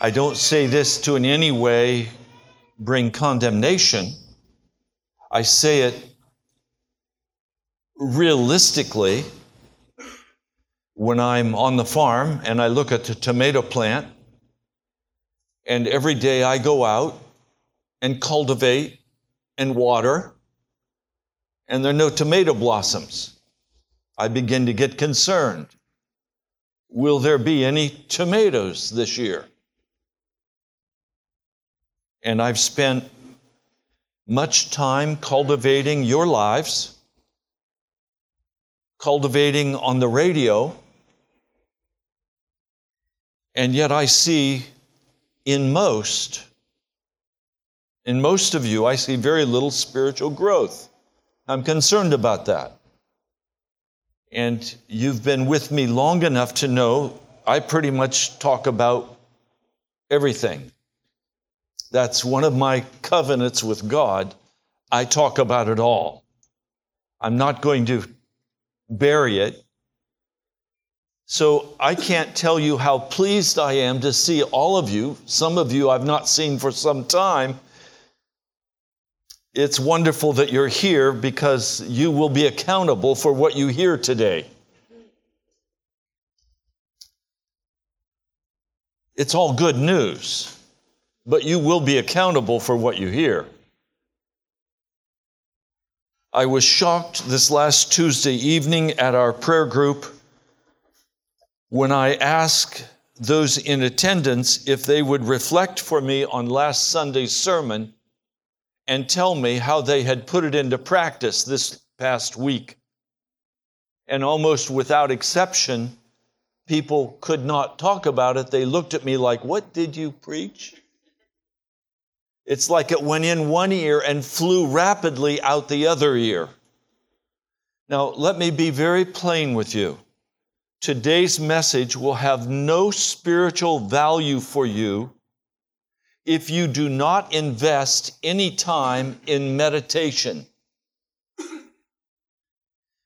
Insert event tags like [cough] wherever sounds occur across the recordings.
I don't say this to in any way bring condemnation. I say it realistically when I'm on the farm and I look at the tomato plant, and every day I go out and cultivate and water, and there are no tomato blossoms. I begin to get concerned. Will there be any tomatoes this year? And I've spent much time cultivating your lives, cultivating on the radio, and yet I see in most, in most of you, I see very little spiritual growth. I'm concerned about that. And you've been with me long enough to know I pretty much talk about everything. That's one of my covenants with God. I talk about it all. I'm not going to bury it. So I can't tell you how pleased I am to see all of you. Some of you I've not seen for some time. It's wonderful that you're here because you will be accountable for what you hear today. It's all good news but you will be accountable for what you hear. I was shocked this last Tuesday evening at our prayer group when I asked those in attendance if they would reflect for me on last Sunday's sermon and tell me how they had put it into practice this past week. And almost without exception, people could not talk about it. They looked at me like, What did you preach? It's like it went in one ear and flew rapidly out the other ear. Now, let me be very plain with you. Today's message will have no spiritual value for you if you do not invest any time in meditation.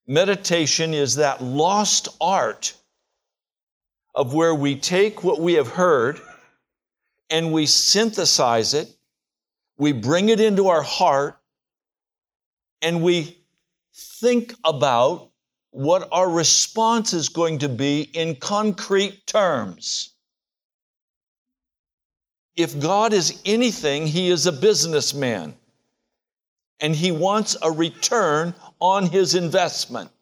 Meditation is that lost art of where we take what we have heard and we synthesize it we bring it into our heart, and we think about what our response is going to be in concrete terms. If God is anything, He is a businessman, and He wants a return on His investment.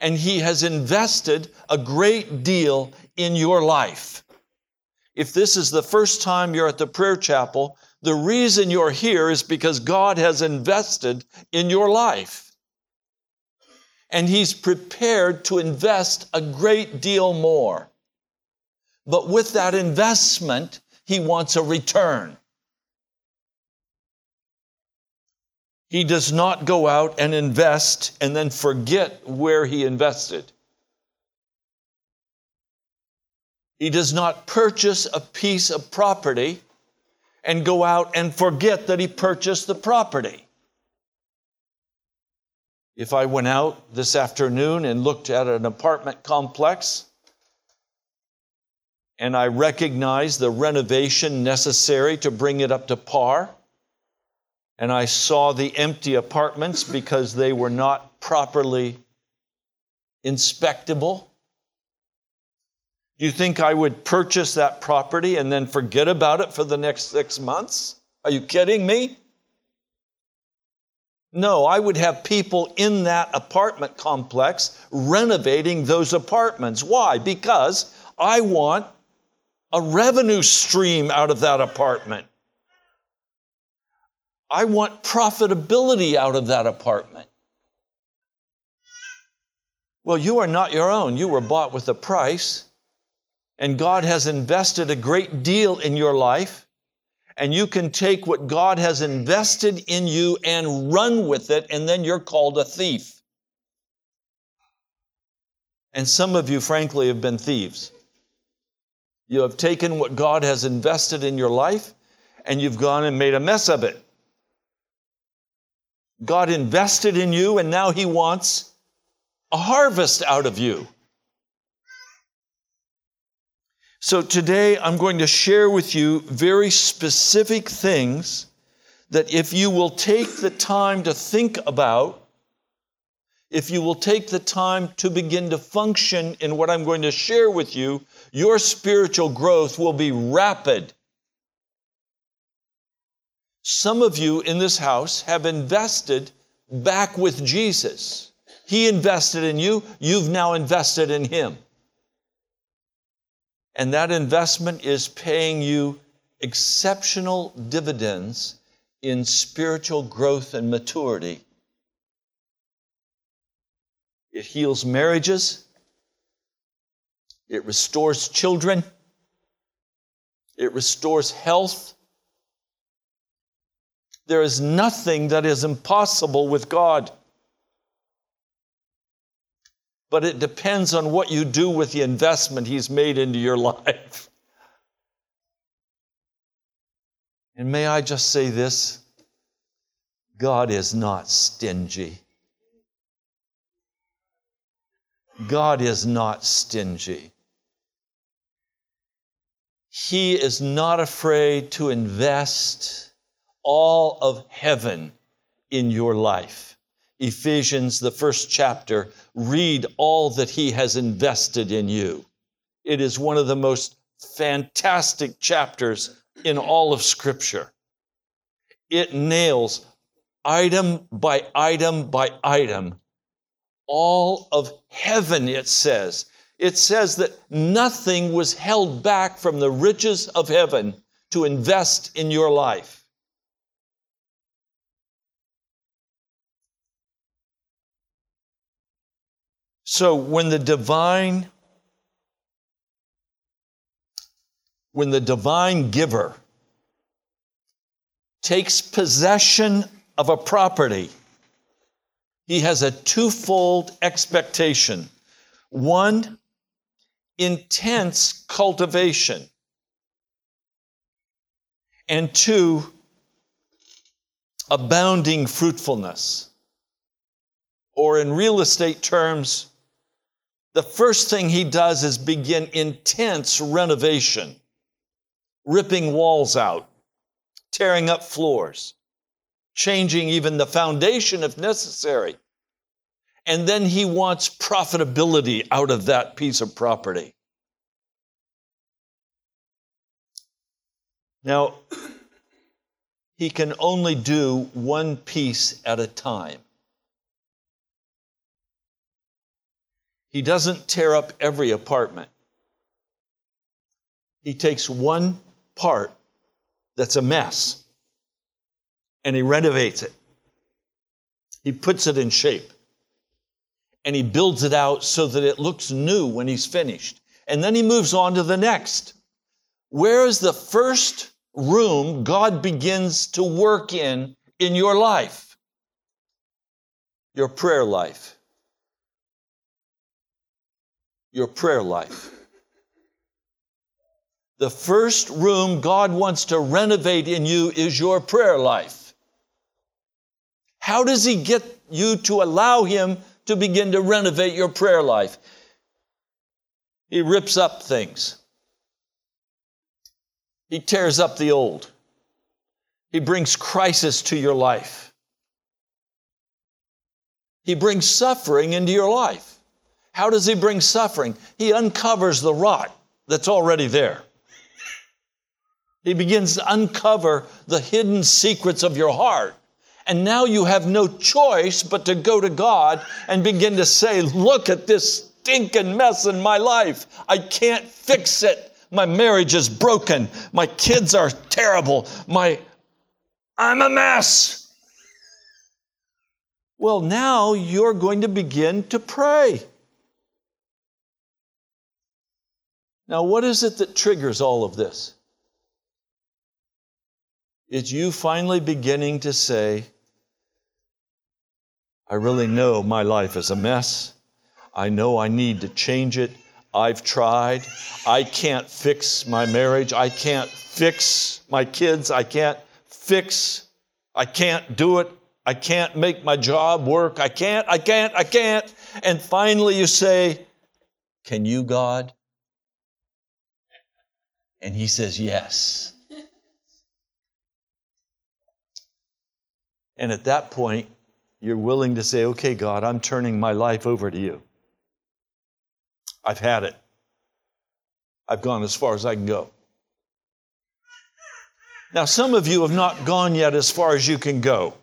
And He has invested a great deal in your life. If this is the first time you're at the prayer chapel, the reason you're here is because God has invested in your life. And He's prepared to invest a great deal more. But with that investment, He wants a return. He does not go out and invest and then forget where He invested. He does not purchase a piece of property and go out and forget that he purchased the property. If I went out this afternoon and looked at an apartment complex and I recognized the renovation necessary to bring it up to par, and I saw the empty apartments because they were not properly inspectable, you think I would purchase that property and then forget about it for the next six months? Are you kidding me? No, I would have people in that apartment complex renovating those apartments. Why? Because I want a revenue stream out of that apartment. I want profitability out of that apartment. Well, you are not your own. You were bought with a price and God has invested a great deal in your life, and you can take what God has invested in you and run with it, and then you're called a thief. And some of you, frankly, have been thieves. You have taken what God has invested in your life, and you've gone and made a mess of it. God invested in you, and now He wants a harvest out of you. So today I'm going to share with you very specific things that if you will take the time to think about, if you will take the time to begin to function in what I'm going to share with you, your spiritual growth will be rapid. Some of you in this house have invested back with Jesus. He invested in you, you've now invested in Him. And that investment is paying you exceptional dividends in spiritual growth and maturity. It heals marriages. It restores children. It restores health. There is nothing that is impossible with God but it depends on what you do with the investment He's made into your [laughs] life. And may I just say this God is not stingy. God is not stingy. He is not afraid to invest all of heaven in your life. Ephesians, the first chapter, read all that He has invested in you. It is one of the most fantastic chapters in all of Scripture. It nails item by item by item all of heaven, it says. It says that nothing was held back from the riches of heaven to invest in your life. So when the divine when the divine giver takes possession of a property, he has a twofold expectation. One, intense cultivation. And two, abounding fruitfulness. Or in real estate terms, the first thing he does is begin intense renovation, ripping walls out, tearing up floors, changing even the foundation if necessary. And then he wants profitability out of that piece of property. Now, he can only do one piece at a time. He doesn't tear up every apartment. He takes one part that's a mess and he renovates it. He puts it in shape and he builds it out so that it looks new when he's finished. And then he moves on to the next. Where is the first room God begins to work in in your life? Your prayer life your prayer life. The first room God wants to renovate in you is your prayer life. How does He get you to allow Him to begin to renovate your prayer life? He rips up things. He tears up the old. He brings crisis to your life. He brings suffering into your life. How does he bring suffering? He uncovers the rot that's already there. He begins to uncover the hidden secrets of your heart. And now you have no choice but to go to God and begin to say, Look at this stinking mess in my life. I can't fix it. My marriage is broken. My kids are terrible. My I'm a mess. Well, now you're going to begin to pray. Now, what is it that triggers all of this? It's you finally beginning to say, I really know my life is a mess. I know I need to change it. I've tried. I can't fix my marriage. I can't fix my kids. I can't fix, I can't do it. I can't make my job work. I can't, I can't, I can't. And finally you say, Can you, God? And he says, Yes. and at that point, you're willing to say, Okay, God, I'm turning my life over to you. I've had it. I've gone as far as I can go. Now, some of you have not gone yet as far as you can go.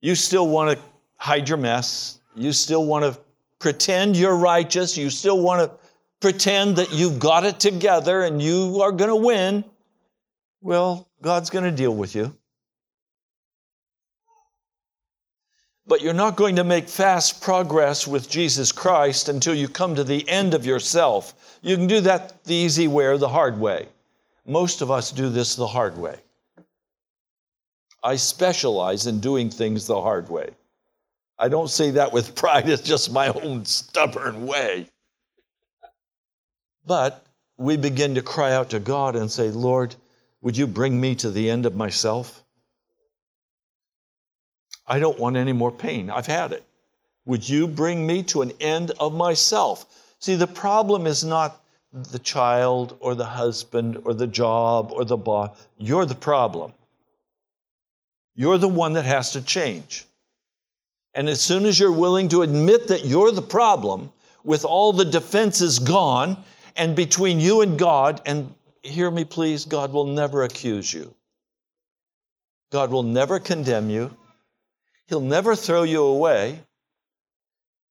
You still want to hide your mess. You still want to pretend you're righteous. You still want to pretend that you've got it together and you are going to win. Well, God's going to deal with you. But you're not going to make fast progress with Jesus Christ until you come to the end of yourself. You can do that the easy way or the hard way. Most of us do this the hard way. I specialize in doing things the hard way. I don't say that with [laughs] pride, it's just my own stubborn way. But we begin to cry out to God and say, Lord, would you bring me to the end of myself? I don't want any more pain. I've had it. Would you bring me to an end of myself? See, the problem is not the child or the husband or the job or the boss. You're the problem. You're the one that has to change. And as soon as you're willing to admit that you're the problem, with all the defenses gone, and between you and God, and hear me please, God will never accuse you. God will never condemn you. He'll never throw you away.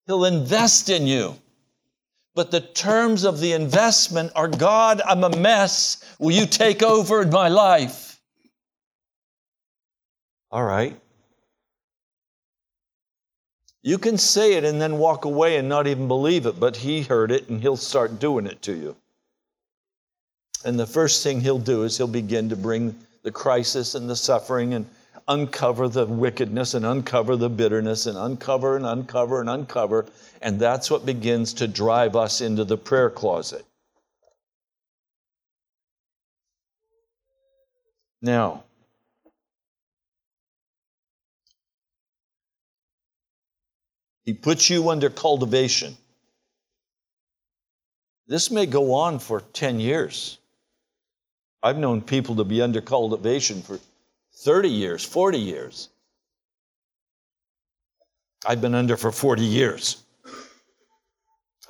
He'll invest in you. But the terms of the investment are God, I'm a mess. Will you take over in my life? All right. You can say it and then walk away and not even believe it, but He heard it and He'll start doing it to you. And the first thing He'll do is He'll begin to bring the crisis and the suffering and uncover the wickedness and uncover the bitterness and uncover and uncover and uncover. And that's what begins to drive us into the prayer closet. Now, he puts you under cultivation. This may go on for 10 years. I've known people to be under cultivation for 30 years, 40 years. I've been under for 40 years.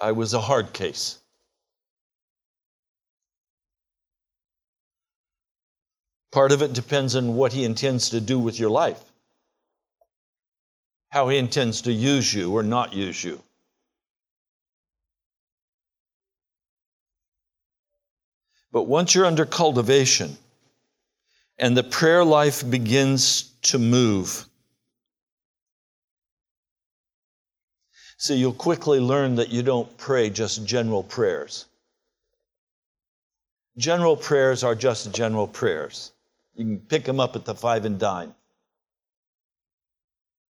I was a hard case. Part of it depends on what he intends to do with your life, how he intends to use you or not use you. But once you're under cultivation, and the prayer life begins to move. see, you'll quickly learn that you don't pray just general prayers. General prayers are just general prayers. You can pick them up at the five and dime.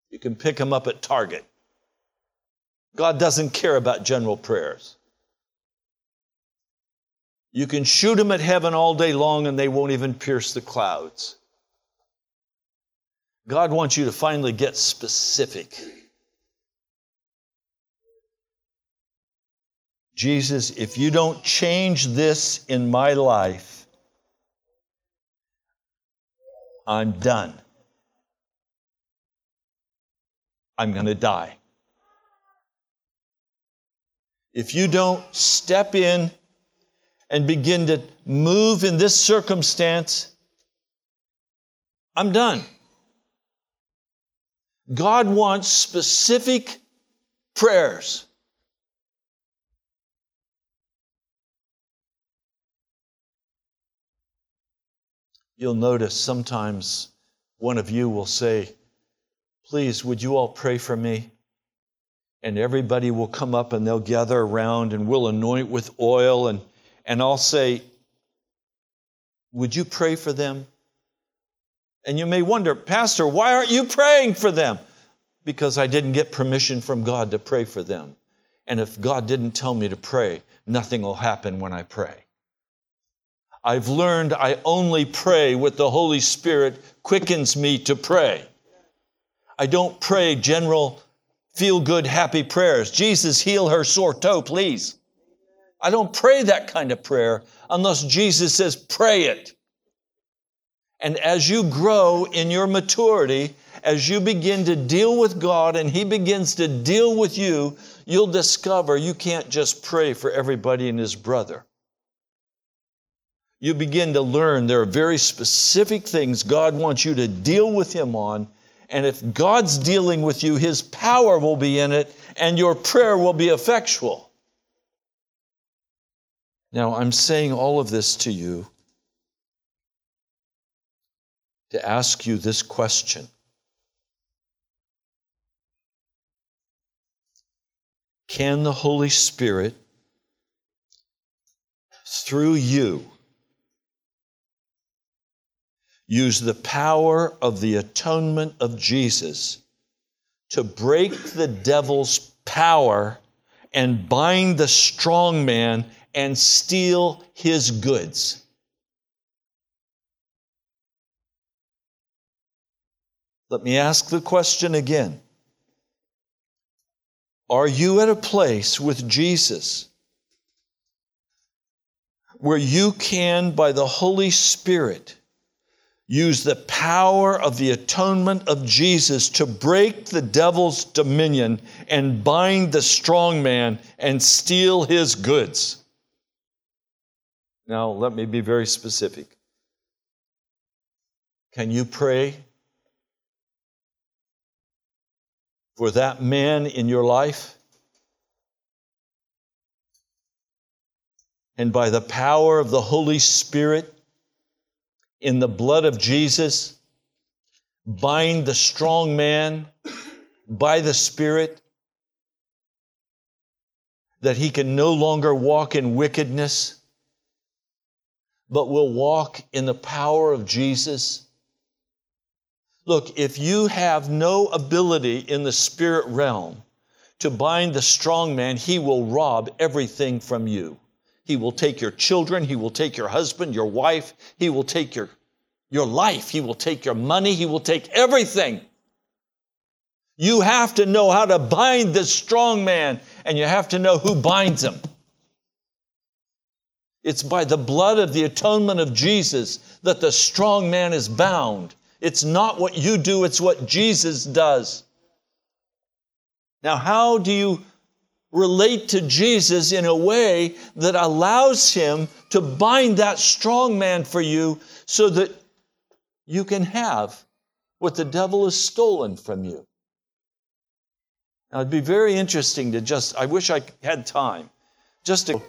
You can pick them up at Target. God doesn't care about general prayers. You can shoot them at heaven all day long and they won't even pierce the clouds. God wants you to finally get specific. Jesus, if you don't change this in my life, I'm done. I'm going to die. If you don't step in and begin to move in this circumstance, I'm done. God wants specific prayers. You'll notice sometimes one of you will say, Please, would you all pray for me? And everybody will come up and they'll gather around and we'll anoint with oil and and I'll say, Would you pray for them? And you may wonder, Pastor, why aren't you praying for them? Because I didn't get permission from God to pray for them. And if God didn't tell me to pray, nothing will happen when I pray. I've learned I only pray what the Holy Spirit quickens me to pray. I don't pray general feel good, happy prayers. Jesus, heal her sore toe, please. I don't pray that kind of prayer unless Jesus says, pray it. And as you grow in your maturity, as you begin to deal with God and He begins to deal with you, you'll discover you can't just pray for everybody and his brother. You begin to learn there are very specific things God wants you to deal with Him on. And if God's dealing with you, His power will be in it and your prayer will be effectual. Now, I'm saying all of this to you to ask you this question Can the Holy Spirit, through you, use the power of the atonement of Jesus to break the devil's power and bind the strong man and steal his goods? Let me ask the question again. Are you at a place with Jesus where you can, by the Holy Spirit, use the power of the atonement of Jesus to break the devil's dominion and bind the strong man and steal his goods? Now, let me be very specific. Can you pray for that man in your life? And by the power of the Holy Spirit in the blood of Jesus, bind the strong man by the Spirit that he can no longer walk in wickedness, but will walk in the power of Jesus Look, if you have no ability in the spirit realm to bind the strong man, he will rob everything from you. He will take your children, he will take your husband, your wife, he will take your, your life, he will take your money, he will take everything. You have to know how to bind the strong man, and you have to know who binds him. It's by the blood of the atonement of Jesus that the strong man is bound. It's not what you do, it's what Jesus does. Now, how do you relate to Jesus in a way that allows him to bind that strong man for you so that you can have what the devil has stolen from you? Now, it'd be very interesting to just, I wish I had time, just to,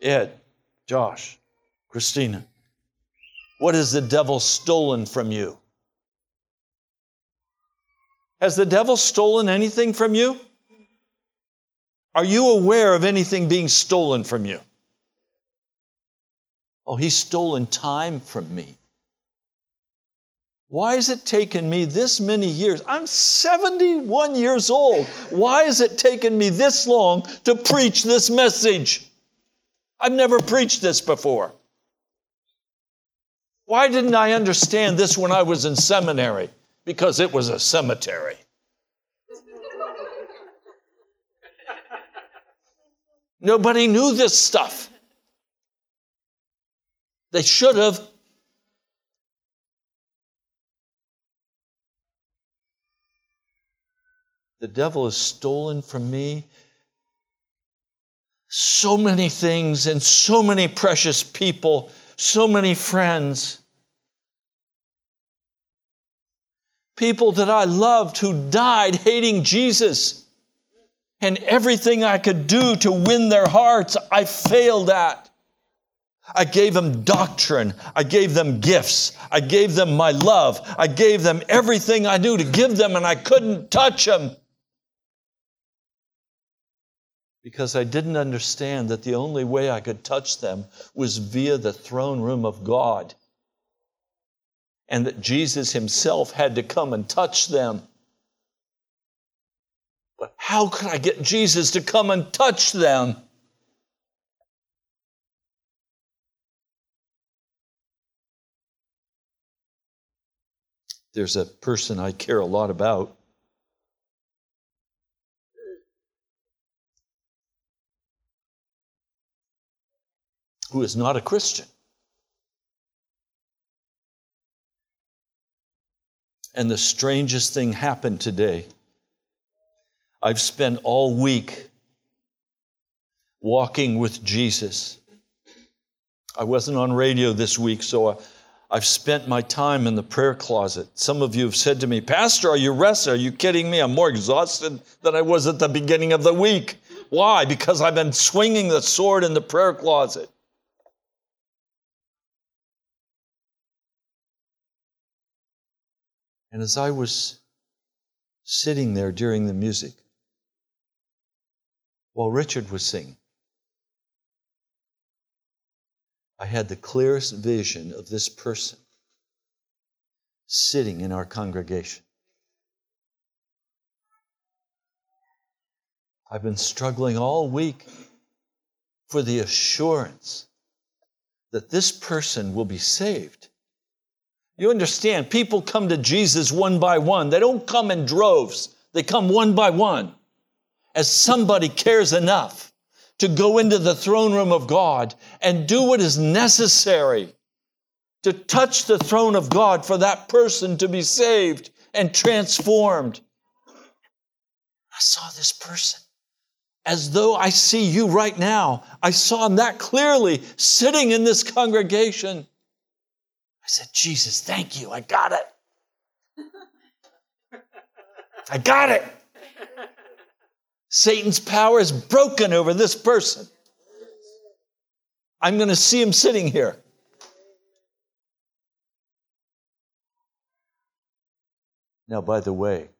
Ed, Josh, Christina, what has the devil stolen from you? Has the devil stolen anything from you? Are you aware of anything being stolen from you? Oh, he's stolen time from me. Why has it taken me this many years? I'm 71 years old. Why has it taken me this long to preach this message? I've never preached this before. Why didn't I understand this when I was in seminary? because it was a cemetery. Nobody knew this stuff. They should have. The devil has stolen from me so many things and so many precious people, so many friends. people that I loved who died hating Jesus. And everything I could do to win their hearts, I failed at. I gave them doctrine. I gave them gifts. I gave them my love. I gave them everything I knew to give them, and I couldn't touch them. Because I didn't understand that the only way I could touch them was via the throne room of God and that Jesus himself had to come and touch them. But how could I get Jesus to come and touch them? There's a person I care a lot about. who is not a Christian. And the strangest thing happened today. I've spent all week walking with Jesus. I wasn't on radio this week, so I, I've spent my time in the prayer closet. Some of you have said to me, Pastor, are you rested? Are you kidding me? I'm more exhausted than I was at the beginning of the week. Why? Because I've been swinging the sword in the prayer closet. And as I was sitting there during the music, while Richard was singing, I had the clearest vision of this person sitting in our congregation. I've been struggling all week for the assurance that this person will be saved. You understand, people come to Jesus one by one. They don't come in droves, they come one by one. As somebody cares enough to go into the throne room of God and do what is necessary to touch the throne of God for that person to be saved and transformed. I saw this person as though I see you right now. I saw him that clearly sitting in this congregation. I said, Jesus, thank you. I got it. I got it. Satan's power is broken over this person. I'm going to see him sitting here. Now, by the way,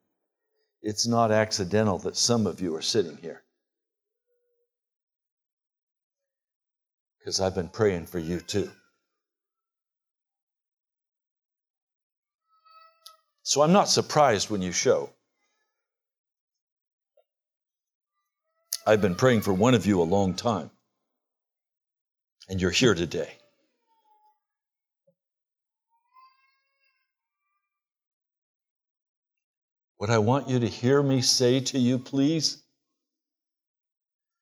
it's not accidental that some of you are sitting here. Because I've been praying for you too. So I'm not surprised when you show. I've been praying for one of you a long time, and you're here today. What I want you to hear me say to you, please,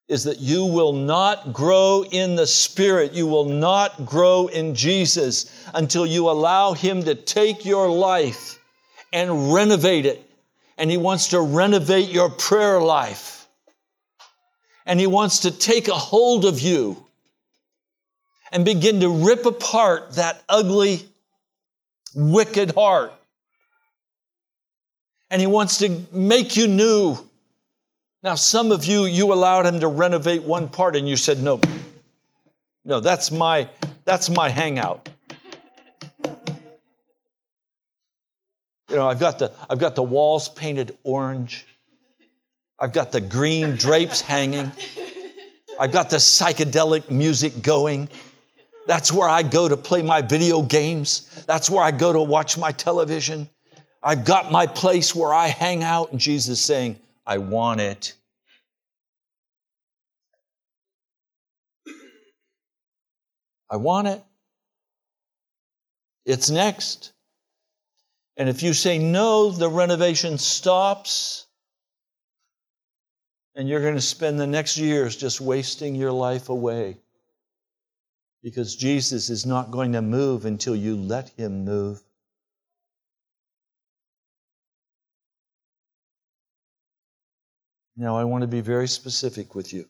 is that you will not grow in the Spirit. You will not grow in Jesus until you allow Him to take your life and renovate it. And He wants to renovate your prayer life. And He wants to take a hold of you and begin to rip apart that ugly, wicked heart. And He wants to make you new. Now, some of you, you allowed Him to renovate one part and you said, no, no, that's my, that's my hangout. You know, I've got the, I've got the walls painted orange. I've got the green drapes hanging. I've got the psychedelic music going. That's where I go to play my video games. That's where I go to watch my television. I've got my place where I hang out. And Jesus is saying, I want it. I want it. It's next. And if you say no, the renovation stops. And you're going to spend the next years just wasting your life away. Because Jesus is not going to move until you let him move. Now, I want to be very specific with you.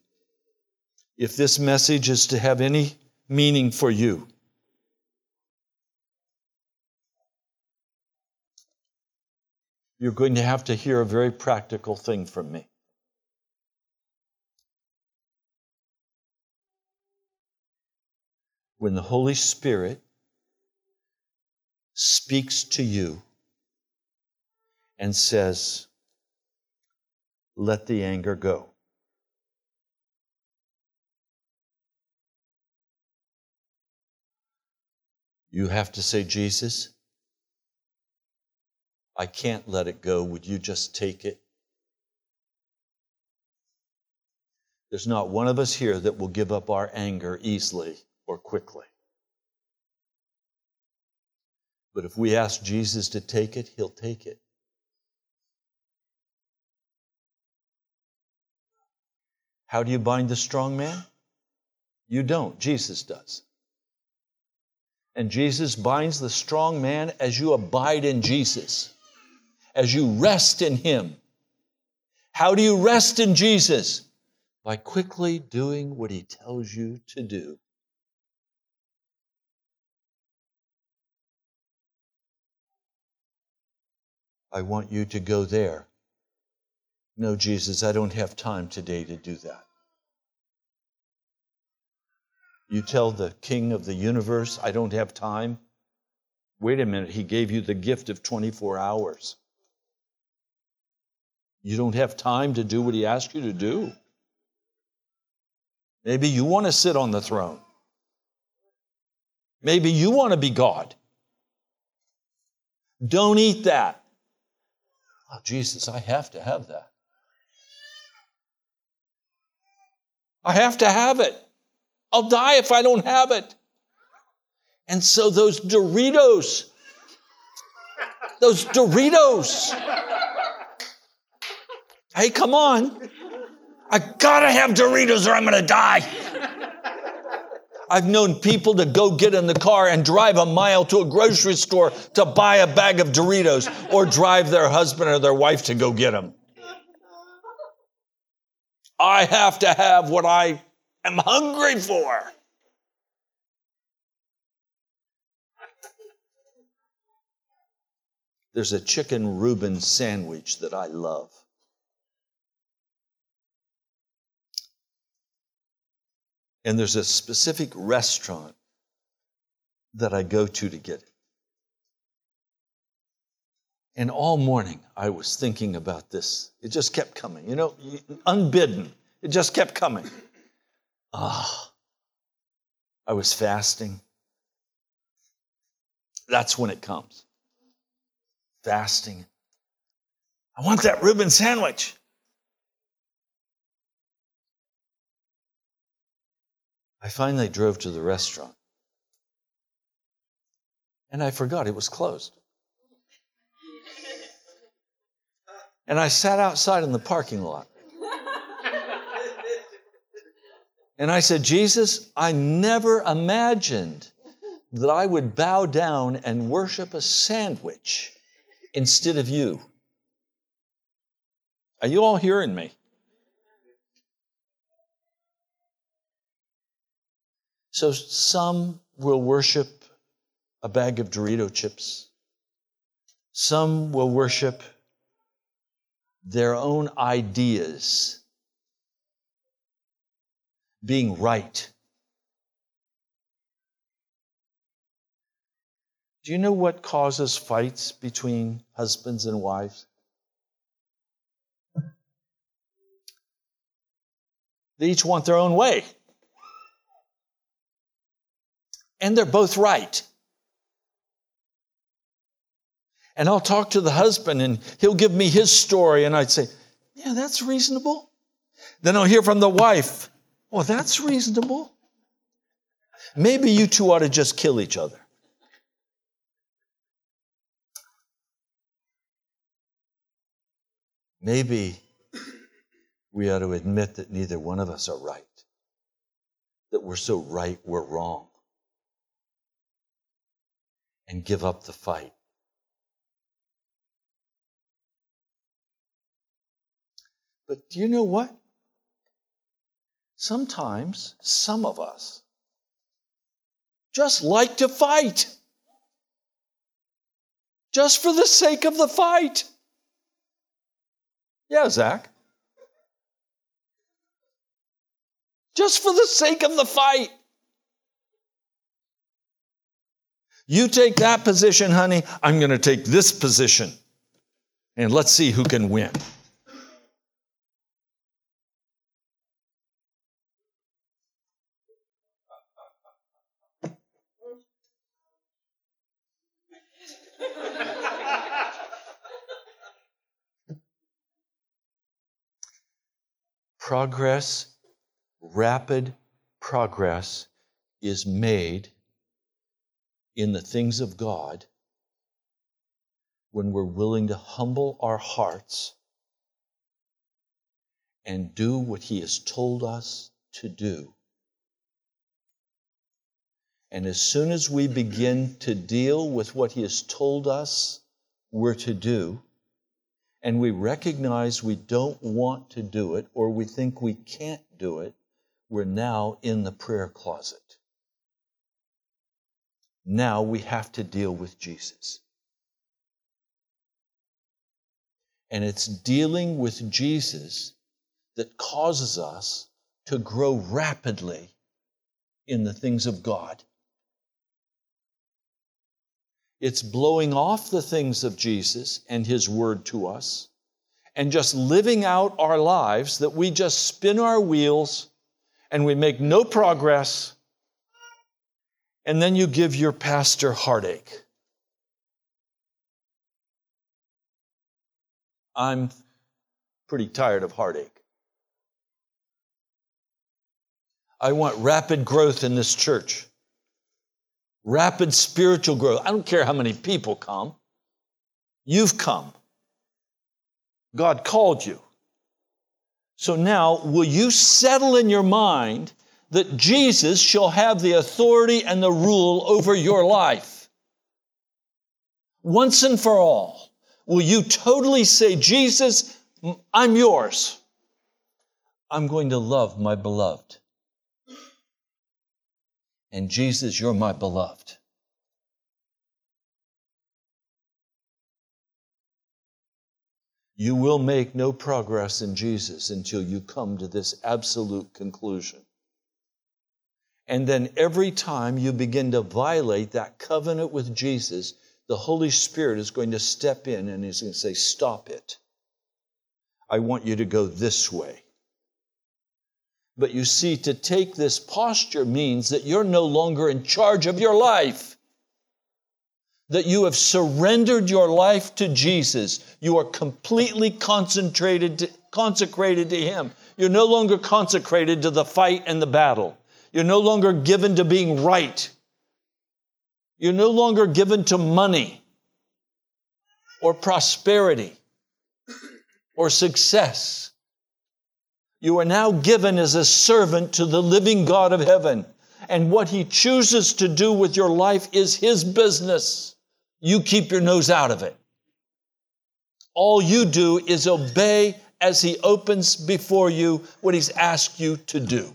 If this message is to have any meaning for you, you're going to have to hear a very practical thing from me. When the Holy Spirit speaks to you and says, let the anger go. You have to say, Jesus, I can't let it go. Would you just take it? There's not one of us here that will give up our anger easily or quickly. But if we ask Jesus to take it, he'll take it. How do you bind the strong man? You don't, Jesus does. And Jesus binds the strong man as you abide in Jesus, as you rest in Him. How do you rest in Jesus? By quickly doing what He tells you to do. I want you to go there. No, Jesus, I don't have time today to do that. You tell the king of the universe, I don't have time. Wait a minute, he gave you the gift of 24 hours. You don't have time to do what he asked you to do. Maybe you want to sit on the throne. Maybe you want to be God. Don't eat that. Oh, Jesus, I have to have that. I have to have it. I'll die if I don't have it. And so those Doritos, those Doritos, hey, come on. I gotta have Doritos or I'm gonna die. I've known people to go get in the car and drive a mile to a grocery store to buy a bag of Doritos or drive their husband or their wife to go get them. I have to have what I am hungry for. There's a chicken Reuben sandwich that I love. And there's a specific restaurant that I go to to get it. And all morning I was thinking about this. It just kept coming, you know, unbidden. It just kept coming. Ah, I was fasting. That's when it comes. Fasting. I want that Reuben sandwich. I finally drove to the restaurant. And I forgot it was closed. And I sat outside in the parking lot. And I said, Jesus, I never imagined that I would bow down and worship a sandwich instead of you. Are you all hearing me? So some will worship a bag of Dorito chips. Some will worship their own ideas being right. Do you know what causes fights between husbands and wives? They each want their own way and they're both right. And I'll talk to the husband and he'll give me his story, and I'd say, Yeah, that's reasonable. Then I'll hear from the wife, Well, that's reasonable. Maybe you two ought to just kill each other. Maybe we ought to admit that neither one of us are right, that we're so right we're wrong and give up the fight. But do you know what? Sometimes some of us just like to fight. Just for the sake of the fight. Yeah, Zach. Just for the sake of the fight. You take that position, honey, I'm going to take this position. And let's see who can win. progress, rapid progress, is made in the things of God when we're willing to humble our hearts and do what He has told us to do And as soon as we begin to deal with what He has told us we're to do, and we recognize we don't want to do it or we think we can't do it, we're now in the prayer closet. Now we have to deal with Jesus. And it's dealing with Jesus that causes us to grow rapidly in the things of God. It's blowing off the things of Jesus and His Word to us and just living out our lives that we just spin our wheels and we make no progress. And then you give your pastor heartache. I'm pretty tired of heartache. I want rapid growth in this church, rapid spiritual growth. I don't care how many people come, you've come. God called you. So now, will you settle in your mind that Jesus shall have the authority and the rule over your life? Once and for all, will you totally say, Jesus, I'm yours? I'm going to love my beloved. And Jesus, you're my beloved. You will make no progress in Jesus until you come to this absolute conclusion. And then every time you begin to violate that covenant with Jesus, the Holy Spirit is going to step in and he's going to say, Stop it. I want you to go this way. But you see, to take this posture means that you're no longer in charge of your life. That you have surrendered your life to Jesus. You are completely concentrated to, consecrated to Him. You're no longer consecrated to the fight and the battle. You're no longer given to being right. You're no longer given to money or prosperity or success. You are now given as a servant to the living God of heaven. And what he chooses to do with your life is his business. You keep your nose out of it. All you do is obey as he opens before you what he's asked you to do.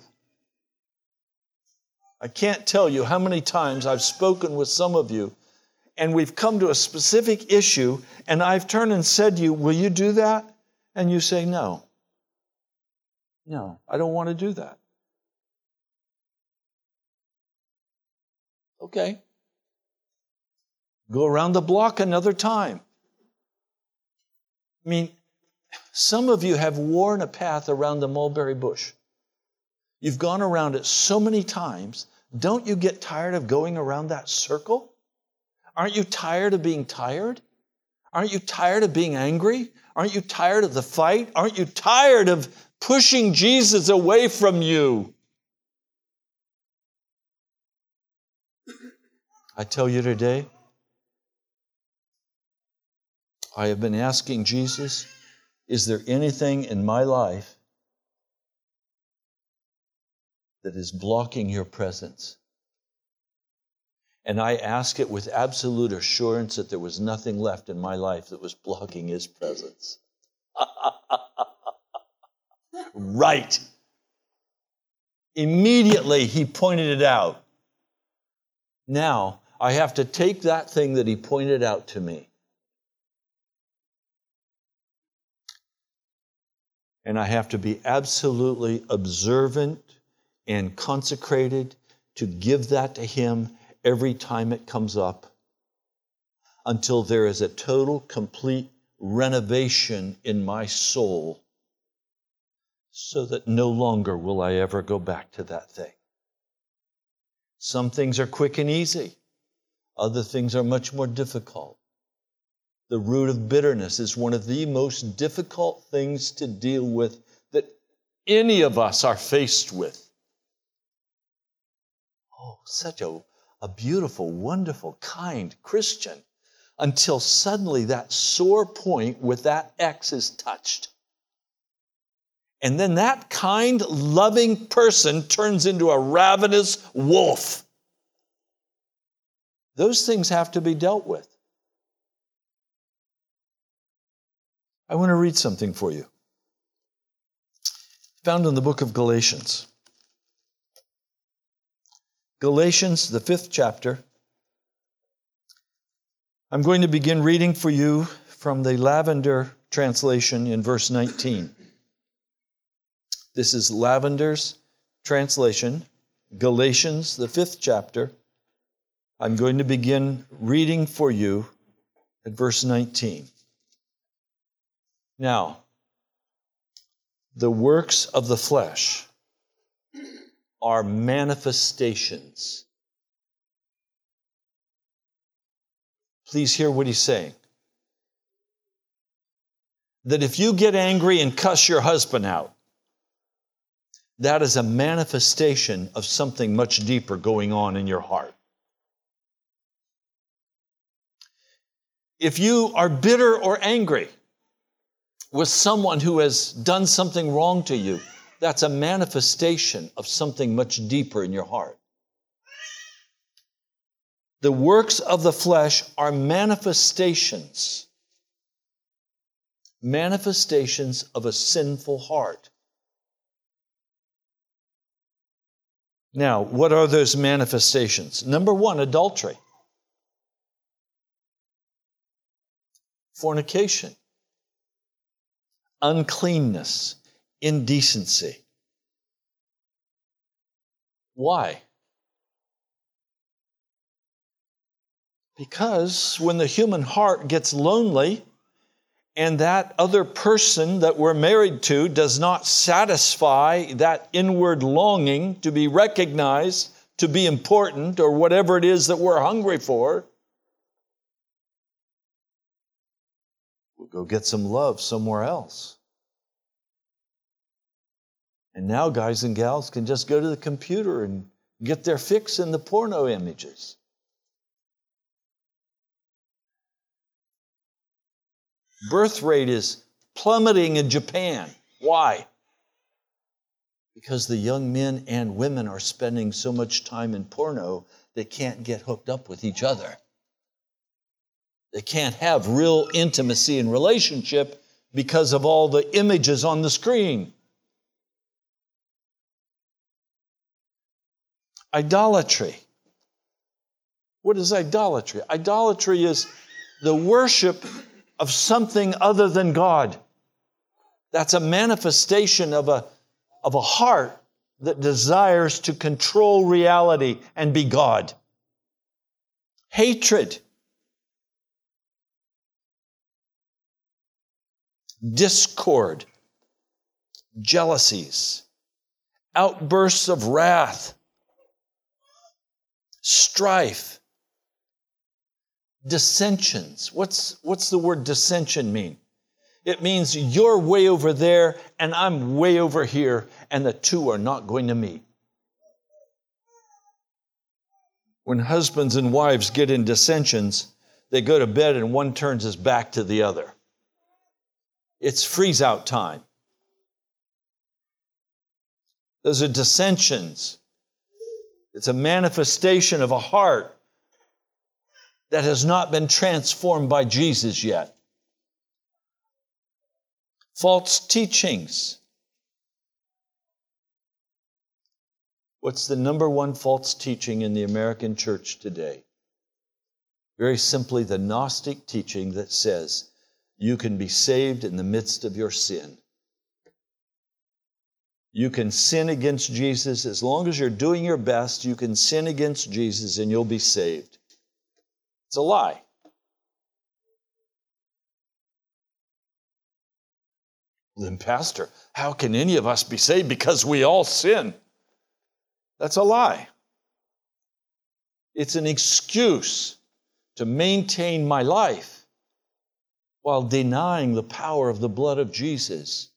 I can't tell you how many times I've spoken with some of you and we've come to a specific issue and I've turned and said to you, Will you do that? And you say, No. No, I don't want to do that. Okay. Go around the block another time. I mean, some of you have worn a path around the mulberry bush. You've gone around it so many times. Don't you get tired of going around that circle? Aren't you tired of being tired? Aren't you tired of being angry? Aren't you tired of the fight? Aren't you tired of pushing Jesus away from you. I tell you today, I have been asking Jesus, is there anything in my life that is blocking your presence? And I ask it with absolute assurance that there was nothing left in my life that was blocking his presence. [laughs] right. Immediately, he pointed it out. Now, I have to take that thing that he pointed out to me. And I have to be absolutely observant and consecrated to give that to him every time it comes up until there is a total, complete renovation in my soul so that no longer will I ever go back to that thing. Some things are quick and easy, other things are much more difficult. The root of bitterness is one of the most difficult things to deal with that any of us are faced with. Such a, a beautiful, wonderful, kind Christian until suddenly that sore point with that X is touched. And then that kind, loving person turns into a ravenous wolf. Those things have to be dealt with. I want to read something for you. Found in the book of Galatians. Galatians, the fifth chapter. I'm going to begin reading for you from the Lavender translation in verse 19. This is Lavender's translation, Galatians, the fifth chapter. I'm going to begin reading for you at verse 19. Now, the works of the flesh are manifestations. Please hear what he's saying. That if you get angry and cuss your husband out, that is a manifestation of something much deeper going on in your heart. If you are bitter or angry with someone who has done something wrong to you, that's a manifestation of something much deeper in your heart. The works of the flesh are manifestations, manifestations of a sinful heart. Now, what are those manifestations? Number one, adultery, fornication, uncleanness, indecency. Why? Because when the human heart gets lonely, and that other person that we're married to does not satisfy that inward longing to be recognized, to be important, or whatever it is that we're hungry for, we'll go get some love somewhere else. And now guys and gals can just go to the computer and get their fix in the porno images. Birth rate is plummeting in Japan. Why? Because the young men and women are spending so much time in porno, they can't get hooked up with each other. They can't have real intimacy and relationship because of all the images on the screen. Idolatry. What is idolatry? Idolatry is the worship of something other than God. That's a manifestation of a, of a heart that desires to control reality and be God. Hatred, discord, jealousies, outbursts of wrath, strife, dissensions. What's, what's the word dissension mean? It means you're way over there and I'm way over here, and the two are not going to meet. When husbands and wives get in dissensions, they go to bed and one turns his back to the other. It's freeze out time. Those are dissensions. It's a manifestation of a heart that has not been transformed by Jesus yet. False teachings. What's the number one false teaching in the American church today? Very simply, the Gnostic teaching that says you can be saved in the midst of your sin. You can sin against Jesus as long as you're doing your best. You can sin against Jesus and you'll be saved. It's a lie. Then, Pastor, how can any of us be saved because we all sin? That's a lie. It's an excuse to maintain my life while denying the power of the blood of Jesus.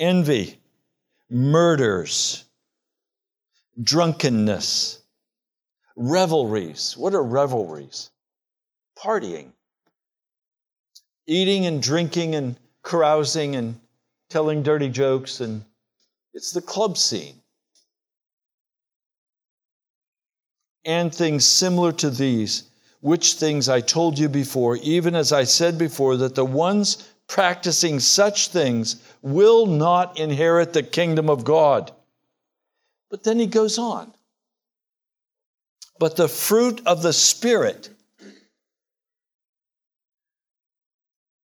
Envy, murders, drunkenness, revelries. What are revelries? Partying, eating and drinking and carousing and telling dirty jokes, and it's the club scene. and things similar to these, which things I told you before, even as I said before, that the ones practicing such things will not inherit the kingdom of God. But then he goes on. But the fruit of the Spirit,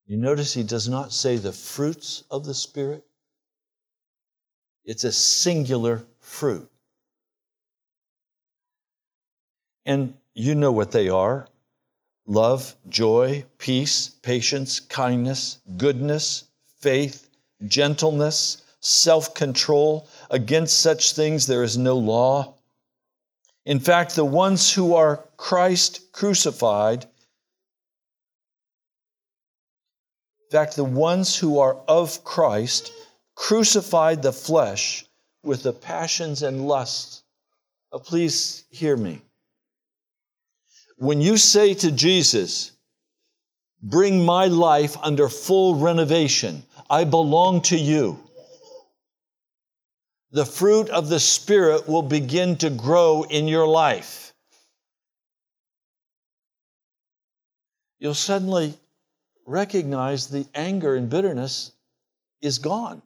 you notice he does not say the fruits of the Spirit, it's a singular fruit. And you know what they are love, joy, peace, patience, kindness, goodness, faith, gentleness, self control. Against such things there is no law. In fact, the ones who are Christ crucified, in fact, the ones who are of Christ crucified the flesh with the passions and lusts. Oh, please hear me. When you say to Jesus, Bring my life under full renovation, I belong to you, the fruit of the Spirit will begin to grow in your life. You'll suddenly recognize the anger and bitterness is gone.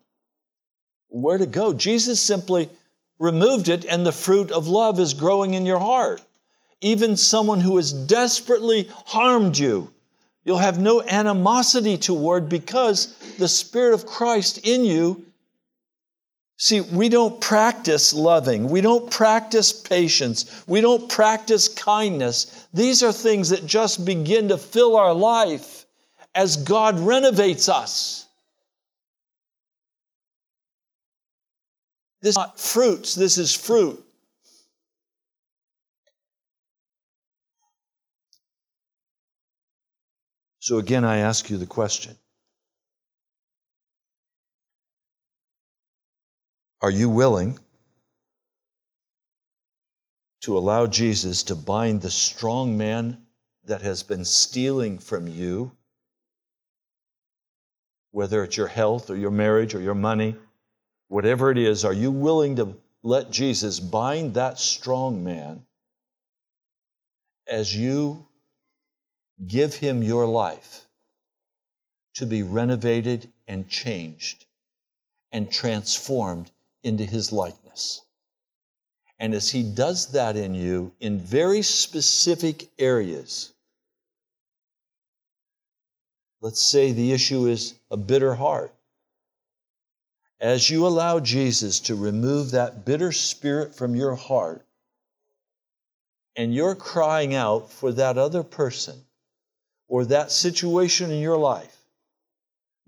Where to go? Jesus simply removed it, and the fruit of love is growing in your heart even someone who has desperately harmed you, you'll have no animosity toward because the Spirit of Christ in you. See, we don't practice loving. We don't practice patience. We don't practice kindness. These are things that just begin to fill our life as God renovates us. This is not fruits, this is fruit. So again, I ask you the question Are you willing to allow Jesus to bind the strong man that has been stealing from you, whether it's your health or your marriage or your money, whatever it is? Are you willing to let Jesus bind that strong man as you Give him your life to be renovated and changed and transformed into his likeness. And as he does that in you in very specific areas, let's say the issue is a bitter heart. As you allow Jesus to remove that bitter spirit from your heart, and you're crying out for that other person or that situation in your life,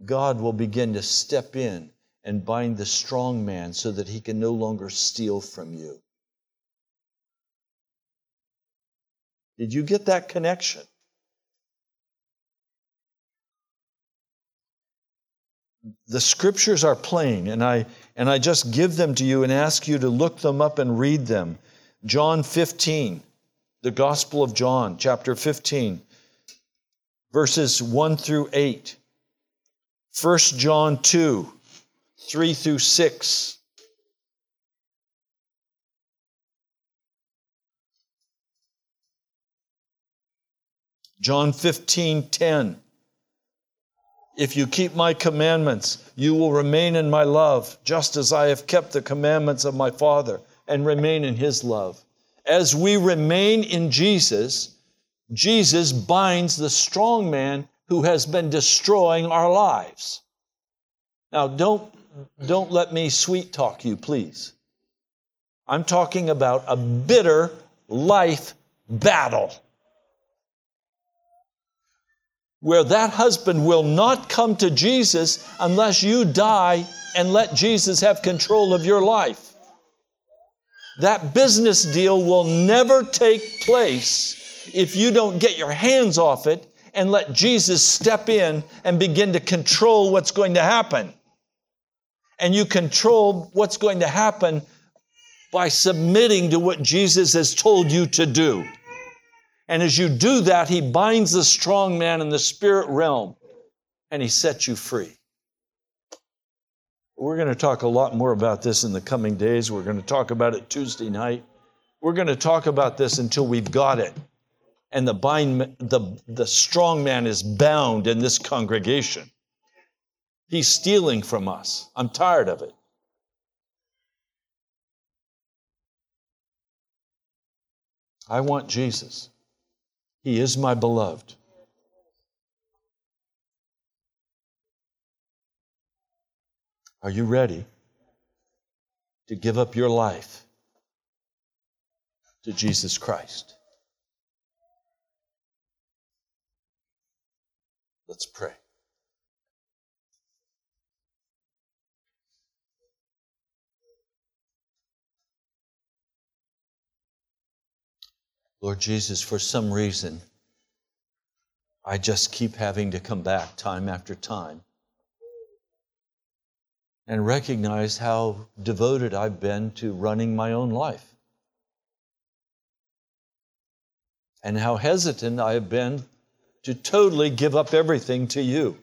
God will begin to step in and bind the strong man so that he can no longer steal from you. Did you get that connection? The scriptures are plain, and I, and I just give them to you and ask you to look them up and read them. John 15, the Gospel of John, chapter 15 verses 1 through 8. 1 John 2, 3 through 6. John 15, 10. If you keep my commandments, you will remain in my love, just as I have kept the commandments of my Father and remain in his love. As we remain in Jesus, Jesus binds the strong man who has been destroying our lives. Now, don't, don't let me sweet talk you, please. I'm talking about a bitter life battle where that husband will not come to Jesus unless you die and let Jesus have control of your life. That business deal will never take place if you don't get your hands off it and let Jesus step in and begin to control what's going to happen. And you control what's going to happen by submitting to what Jesus has told you to do. And as you do that, He binds the strong man in the spirit realm and He sets you free. We're going to talk a lot more about this in the coming days. We're going to talk about it Tuesday night. We're going to talk about this until we've got it. And the, bind, the, the strong man is bound in this congregation. He's stealing from us. I'm tired of it. I want Jesus. He is my beloved. Are you ready to give up your life to Jesus Christ? Let's pray. Lord Jesus, for some reason, I just keep having to come back time after time and recognize how devoted I've been to running my own life and how hesitant I have been to totally give up everything to you.